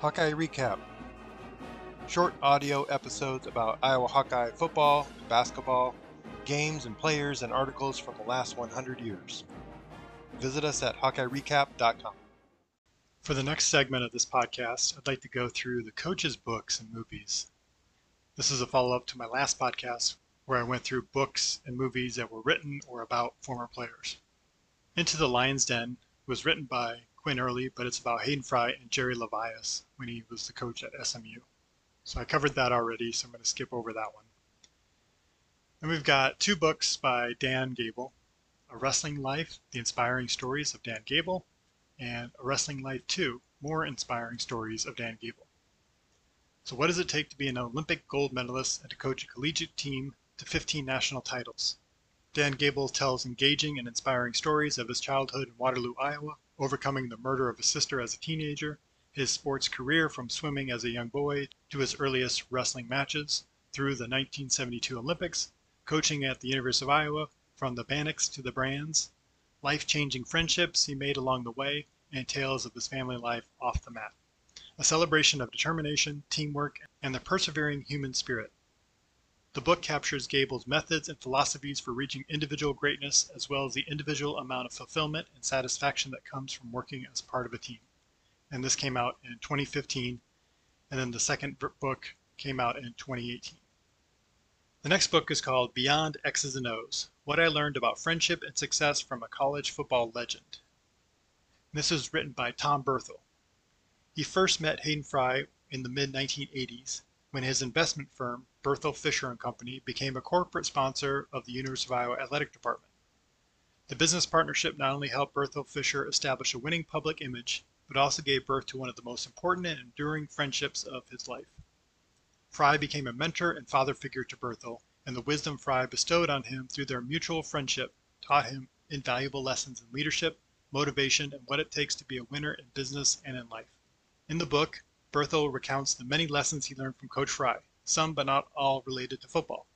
Hawkeye Recap. Short audio episodes about Iowa Hawkeye football, basketball, games and players, and articles from the last 100 years. Visit us at HawkeyeRecap.com. For the next segment of this podcast, I'd like to go through the coaches' books and movies. This is a follow up to my last podcast where I went through books and movies that were written or about former players. Into the Lion's Den was written by Quinn Early, but it's about Hayden Fry and Jerry Levias when he was the coach at SMU. So I covered that already, so I'm going to skip over that one. And we've got two books by Dan Gable A Wrestling Life The Inspiring Stories of Dan Gable, and A Wrestling Life 2 More Inspiring Stories of Dan Gable. So, what does it take to be an Olympic gold medalist and to coach a collegiate team to 15 national titles? Dan Gable tells engaging and inspiring stories of his childhood in Waterloo, Iowa, overcoming the murder of his sister as a teenager, his sports career from swimming as a young boy to his earliest wrestling matches, through the 1972 Olympics, coaching at the University of Iowa, from the Banachs to the Brands, life changing friendships he made along the way, and tales of his family life off the mat. A celebration of determination, teamwork, and the persevering human spirit. The book captures Gable's methods and philosophies for reaching individual greatness, as well as the individual amount of fulfillment and satisfaction that comes from working as part of a team. And this came out in 2015, and then the second book came out in 2018. The next book is called Beyond X's and O's What I Learned About Friendship and Success from a College Football Legend. This is written by Tom Berthel. He first met Hayden Fry in the mid 1980s when his investment firm, Berthel Fisher and Company, became a corporate sponsor of the University of Iowa Athletic Department. The business partnership not only helped Berthel Fisher establish a winning public image, but also gave birth to one of the most important and enduring friendships of his life. Fry became a mentor and father figure to Berthel, and the wisdom Fry bestowed on him through their mutual friendship taught him invaluable lessons in leadership, motivation, and what it takes to be a winner in business and in life. In the book, Berthel recounts the many lessons he learned from Coach Fry, some but not all related to football,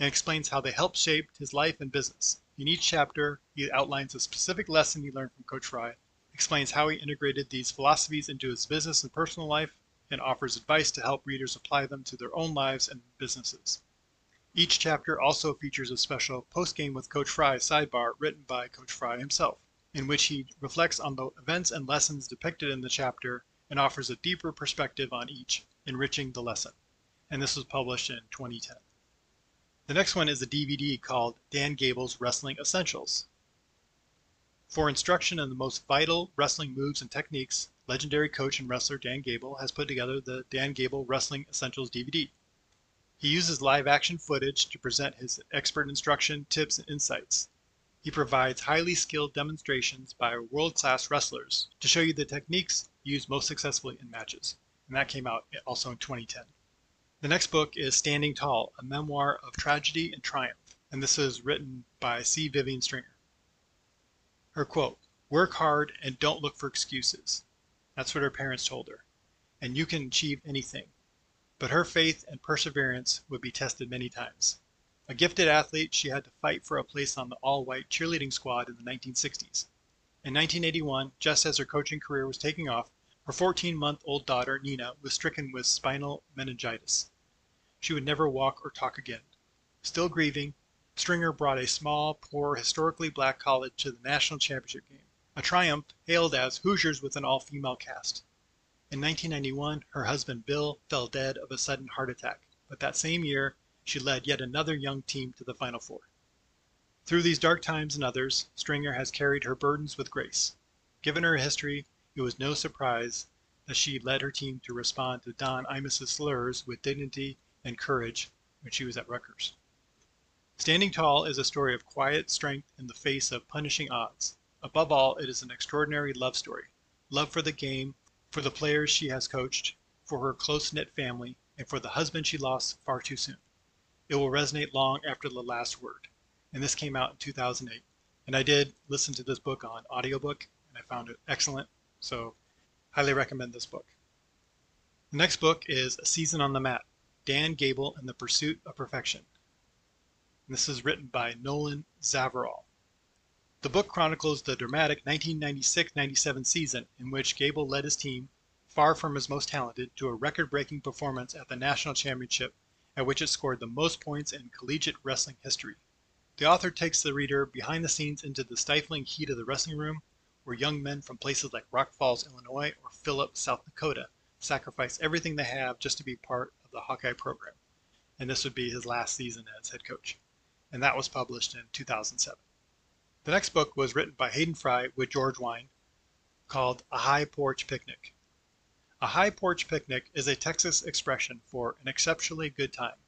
and explains how they helped shape his life and business. In each chapter, he outlines a specific lesson he learned from Coach Fry, explains how he integrated these philosophies into his business and personal life, and offers advice to help readers apply them to their own lives and businesses. Each chapter also features a special post game with Coach Fry sidebar written by Coach Fry himself, in which he reflects on the events and lessons depicted in the chapter and offers a deeper perspective on each, enriching the lesson. And this was published in 2010. The next one is a DVD called Dan Gable's Wrestling Essentials. For instruction in the most vital wrestling moves and techniques, legendary coach and wrestler Dan Gable has put together the Dan Gable Wrestling Essentials DVD. He uses live action footage to present his expert instruction, tips, and insights. He provides highly skilled demonstrations by world class wrestlers to show you the techniques used most successfully in matches. And that came out also in 2010. The next book is Standing Tall, a memoir of tragedy and triumph. And this is written by C. Vivian Stringer. Her quote Work hard and don't look for excuses. That's what her parents told her. And you can achieve anything. But her faith and perseverance would be tested many times. A gifted athlete, she had to fight for a place on the all white cheerleading squad in the 1960s. In 1981, just as her coaching career was taking off, her 14 month old daughter, Nina, was stricken with spinal meningitis. She would never walk or talk again. Still grieving, Stringer brought a small, poor, historically black college to the national championship game, a triumph hailed as Hoosiers with an all female cast. In 1991, her husband Bill fell dead of a sudden heart attack, but that same year, she led yet another young team to the Final Four. Through these dark times and others, Stringer has carried her burdens with grace. Given her history, it was no surprise that she led her team to respond to Don Imus's slurs with dignity and courage when she was at Rutgers. Standing Tall is a story of quiet strength in the face of punishing odds. Above all, it is an extraordinary love story love for the game, for the players she has coached, for her close knit family, and for the husband she lost far too soon. It will resonate long after the last word and this came out in 2008. And I did listen to this book on audiobook, and I found it excellent. So, highly recommend this book. The next book is A Season on the Mat Dan Gable and the Pursuit of Perfection. And this is written by Nolan Zavoral. The book chronicles the dramatic 1996 97 season in which Gable led his team, far from his most talented, to a record breaking performance at the national championship, at which it scored the most points in collegiate wrestling history. The author takes the reader behind the scenes into the stifling heat of the wrestling room, where young men from places like Rock Falls, Illinois, or Phillips, South Dakota, sacrifice everything they have just to be part of the Hawkeye program. And this would be his last season as head coach. And that was published in 2007. The next book was written by Hayden Fry with George Wine called A High Porch Picnic. A high porch picnic is a Texas expression for an exceptionally good time.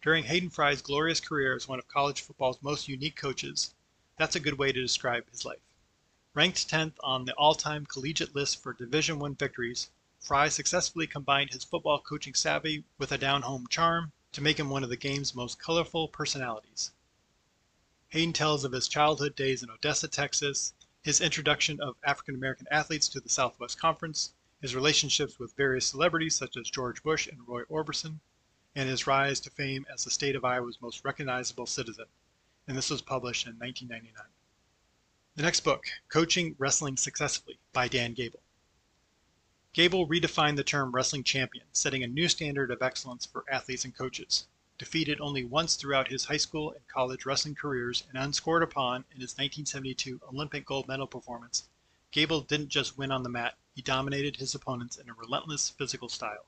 During Hayden Fry's glorious career as one of college football's most unique coaches, that's a good way to describe his life. Ranked 10th on the all-time collegiate list for Division I victories, Fry successfully combined his football coaching savvy with a down-home charm to make him one of the game's most colorful personalities. Hayden tells of his childhood days in Odessa, Texas, his introduction of African American athletes to the Southwest Conference, his relationships with various celebrities such as George Bush and Roy Orbison, and his rise to fame as the state of Iowa's most recognizable citizen. And this was published in 1999. The next book, Coaching Wrestling Successfully by Dan Gable. Gable redefined the term wrestling champion, setting a new standard of excellence for athletes and coaches defeated only once throughout his high school and college wrestling careers and unscored upon in his 1972 Olympic gold medal performance, Gable didn't just win on the mat, he dominated his opponents in a relentless physical style.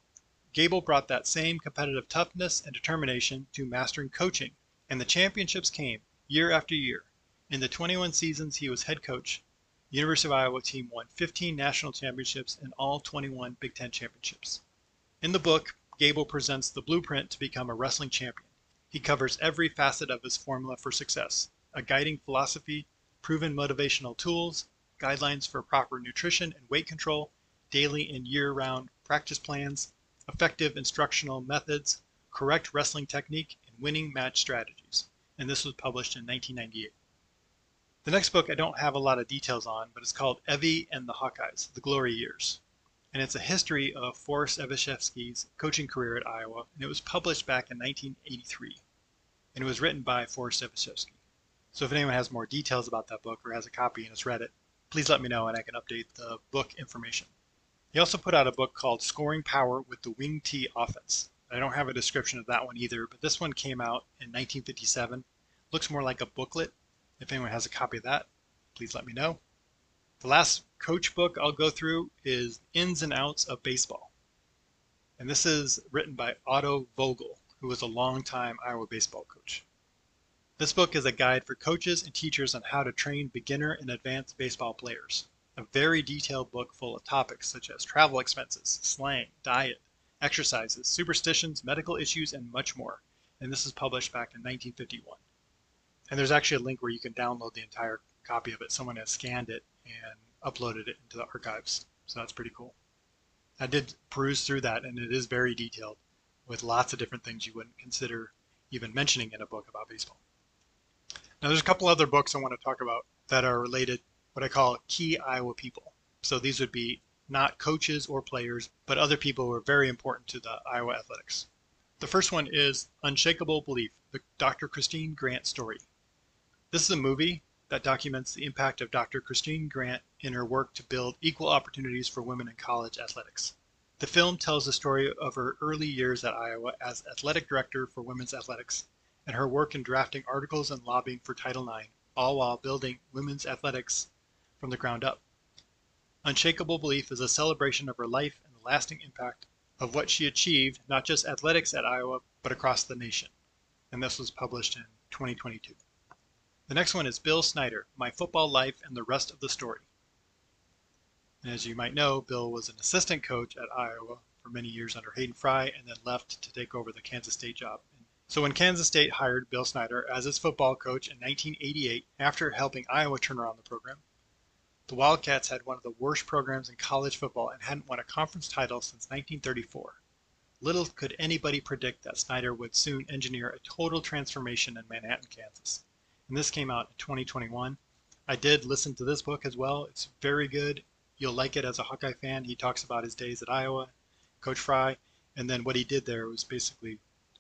Gable brought that same competitive toughness and determination to mastering coaching, and the championships came year after year. In the 21 seasons he was head coach, the University of Iowa team won 15 national championships and all 21 Big Ten championships. In the book, Gable presents the blueprint to become a wrestling champion. He covers every facet of his formula for success a guiding philosophy, proven motivational tools, guidelines for proper nutrition and weight control, daily and year round practice plans, effective instructional methods, correct wrestling technique, and winning match strategies. And this was published in 1998. The next book I don't have a lot of details on, but it's called Evie and the Hawkeyes The Glory Years and it's a history of Forest Evashevski's coaching career at Iowa, and it was published back in 1983, and it was written by Forrest Evashevski. So if anyone has more details about that book or has a copy and has read it, please let me know and I can update the book information. He also put out a book called Scoring Power with the Wing T Offense. I don't have a description of that one either, but this one came out in 1957. Looks more like a booklet. If anyone has a copy of that, please let me know. The last coach book I'll go through is Ins and Outs of Baseball. And this is written by Otto Vogel, who was a longtime Iowa baseball coach. This book is a guide for coaches and teachers on how to train beginner and advanced baseball players. A very detailed book full of topics such as travel expenses, slang, diet, exercises, superstitions, medical issues, and much more. And this is published back in 1951. And there's actually a link where you can download the entire copy of it. Someone has scanned it and uploaded it into the archives. So that's pretty cool. I did peruse through that, and it is very detailed with lots of different things you wouldn't consider even mentioning in a book about baseball. Now, there's a couple other books I want to talk about that are related, what I call key Iowa people. So these would be not coaches or players, but other people who are very important to the Iowa athletics. The first one is Unshakable Belief, the Dr. Christine Grant story. This is a movie that documents the impact of Dr. Christine Grant in her work to build equal opportunities for women in college athletics. The film tells the story of her early years at Iowa as athletic director for women's athletics and her work in drafting articles and lobbying for Title IX, all while building women's athletics from the ground up. Unshakable Belief is a celebration of her life and the lasting impact of what she achieved, not just athletics at Iowa, but across the nation. And this was published in 2022. The next one is Bill Snyder, My Football Life and the Rest of the Story. And as you might know, Bill was an assistant coach at Iowa for many years under Hayden Fry and then left to take over the Kansas State job. So when Kansas State hired Bill Snyder as its football coach in 1988 after helping Iowa turn around the program, the Wildcats had one of the worst programs in college football and hadn't won a conference title since 1934. Little could anybody predict that Snyder would soon engineer a total transformation in Manhattan, Kansas and this came out in 2021. I did listen to this book as well. It's very good. You'll like it as a Hawkeye fan. He talks about his days at Iowa, Coach Fry, and then what he did there was basically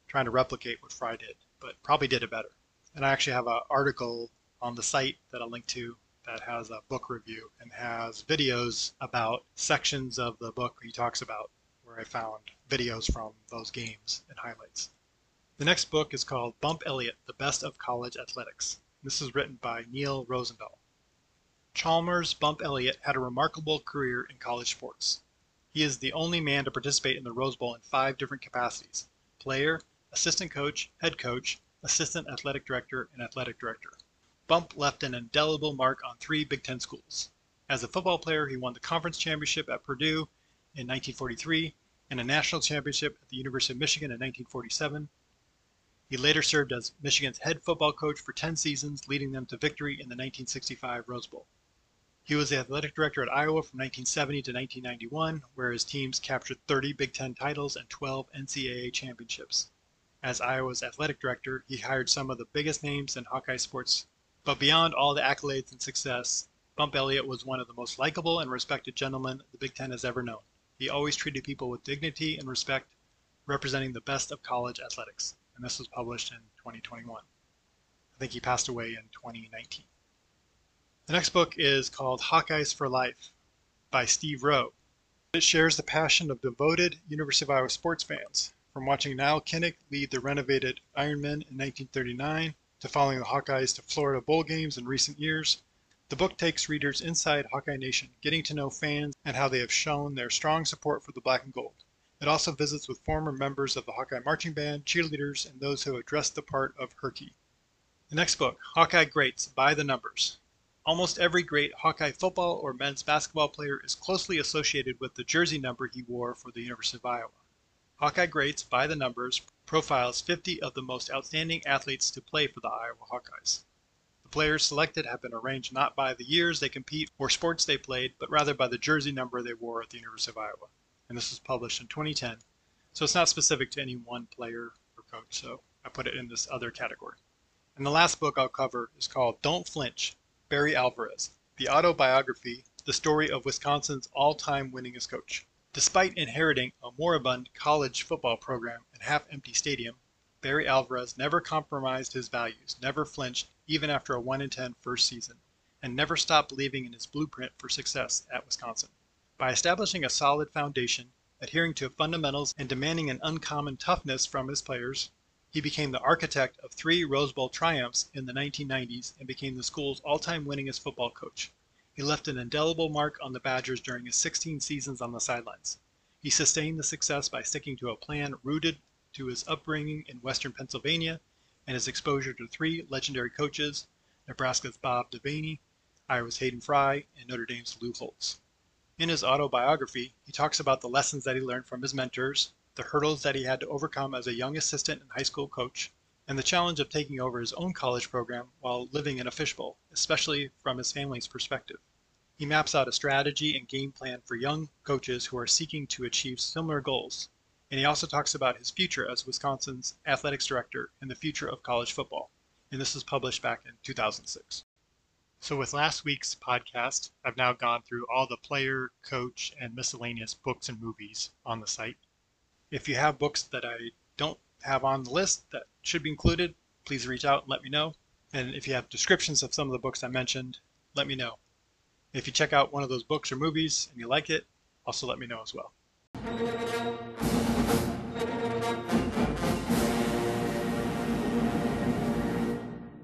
trying to replicate what Fry did, but probably did it better. And I actually have an article on the site that I'll link to that has a book review and has videos about sections of the book he talks about, where I found videos from those games and highlights. The next book is called Bump Elliott The Best of College Athletics. This is written by Neil Rosendahl. Chalmers Bump Elliott had a remarkable career in college sports. He is the only man to participate in the Rose Bowl in five different capacities player, assistant coach, head coach, assistant athletic director, and athletic director. Bump left an indelible mark on three Big Ten schools. As a football player, he won the conference championship at Purdue in 1943 and a national championship at the University of Michigan in 1947. He later served as Michigan's head football coach for 10 seasons, leading them to victory in the 1965 Rose Bowl. He was the athletic director at Iowa from 1970 to 1991, where his teams captured 30 Big Ten titles and 12 NCAA championships. As Iowa's athletic director, he hired some of the biggest names in Hawkeye sports but beyond all the accolades and success, Bump Elliott was one of the most likable and respected gentlemen the Big Ten has ever known. He always treated people with dignity and respect, representing the best of college athletics. And this was published in 2021. I think he passed away in 2019. The next book is called Hawkeyes for Life by Steve Rowe. It shares the passion of devoted University of Iowa sports fans, from watching Nile Kinnick lead the renovated Ironmen in 1939 to following the Hawkeyes to Florida Bowl games in recent years. The book takes readers inside Hawkeye Nation, getting to know fans and how they have shown their strong support for the black and gold. It also visits with former members of the Hawkeye Marching Band, cheerleaders, and those who have dressed the part of Herky. The next book, Hawkeye Greats by the Numbers. Almost every great Hawkeye football or men's basketball player is closely associated with the jersey number he wore for the University of Iowa. Hawkeye Greats by the Numbers profiles 50 of the most outstanding athletes to play for the Iowa Hawkeyes. The players selected have been arranged not by the years they compete or sports they played, but rather by the jersey number they wore at the University of Iowa. And this was published in 2010. So it's not specific to any one player or coach, so I put it in this other category. And the last book I'll cover is called Don't Flinch Barry Alvarez, the autobiography, the story of Wisconsin's all time winningest coach. Despite inheriting a moribund college football program and half-empty stadium, Barry Alvarez never compromised his values, never flinched even after a 1 10 first season, and never stopped believing in his blueprint for success at Wisconsin. By establishing a solid foundation, adhering to fundamentals, and demanding an uncommon toughness from his players, he became the architect of three Rose Bowl triumphs in the 1990s and became the school's all-time winningest football coach. He left an indelible mark on the Badgers during his 16 seasons on the sidelines. He sustained the success by sticking to a plan rooted to his upbringing in western Pennsylvania and his exposure to three legendary coaches Nebraska's Bob Devaney, Iowa's Hayden Fry, and Notre Dame's Lou Holtz. In his autobiography, he talks about the lessons that he learned from his mentors, the hurdles that he had to overcome as a young assistant and high school coach, and the challenge of taking over his own college program while living in a fishbowl, especially from his family's perspective. He maps out a strategy and game plan for young coaches who are seeking to achieve similar goals. And he also talks about his future as Wisconsin's athletics director and the future of college football. And this was published back in 2006. So, with last week's podcast, I've now gone through all the player, coach, and miscellaneous books and movies on the site. If you have books that I don't have on the list that should be included, please reach out and let me know. And if you have descriptions of some of the books I mentioned, let me know. If you check out one of those books or movies and you like it, also let me know as well.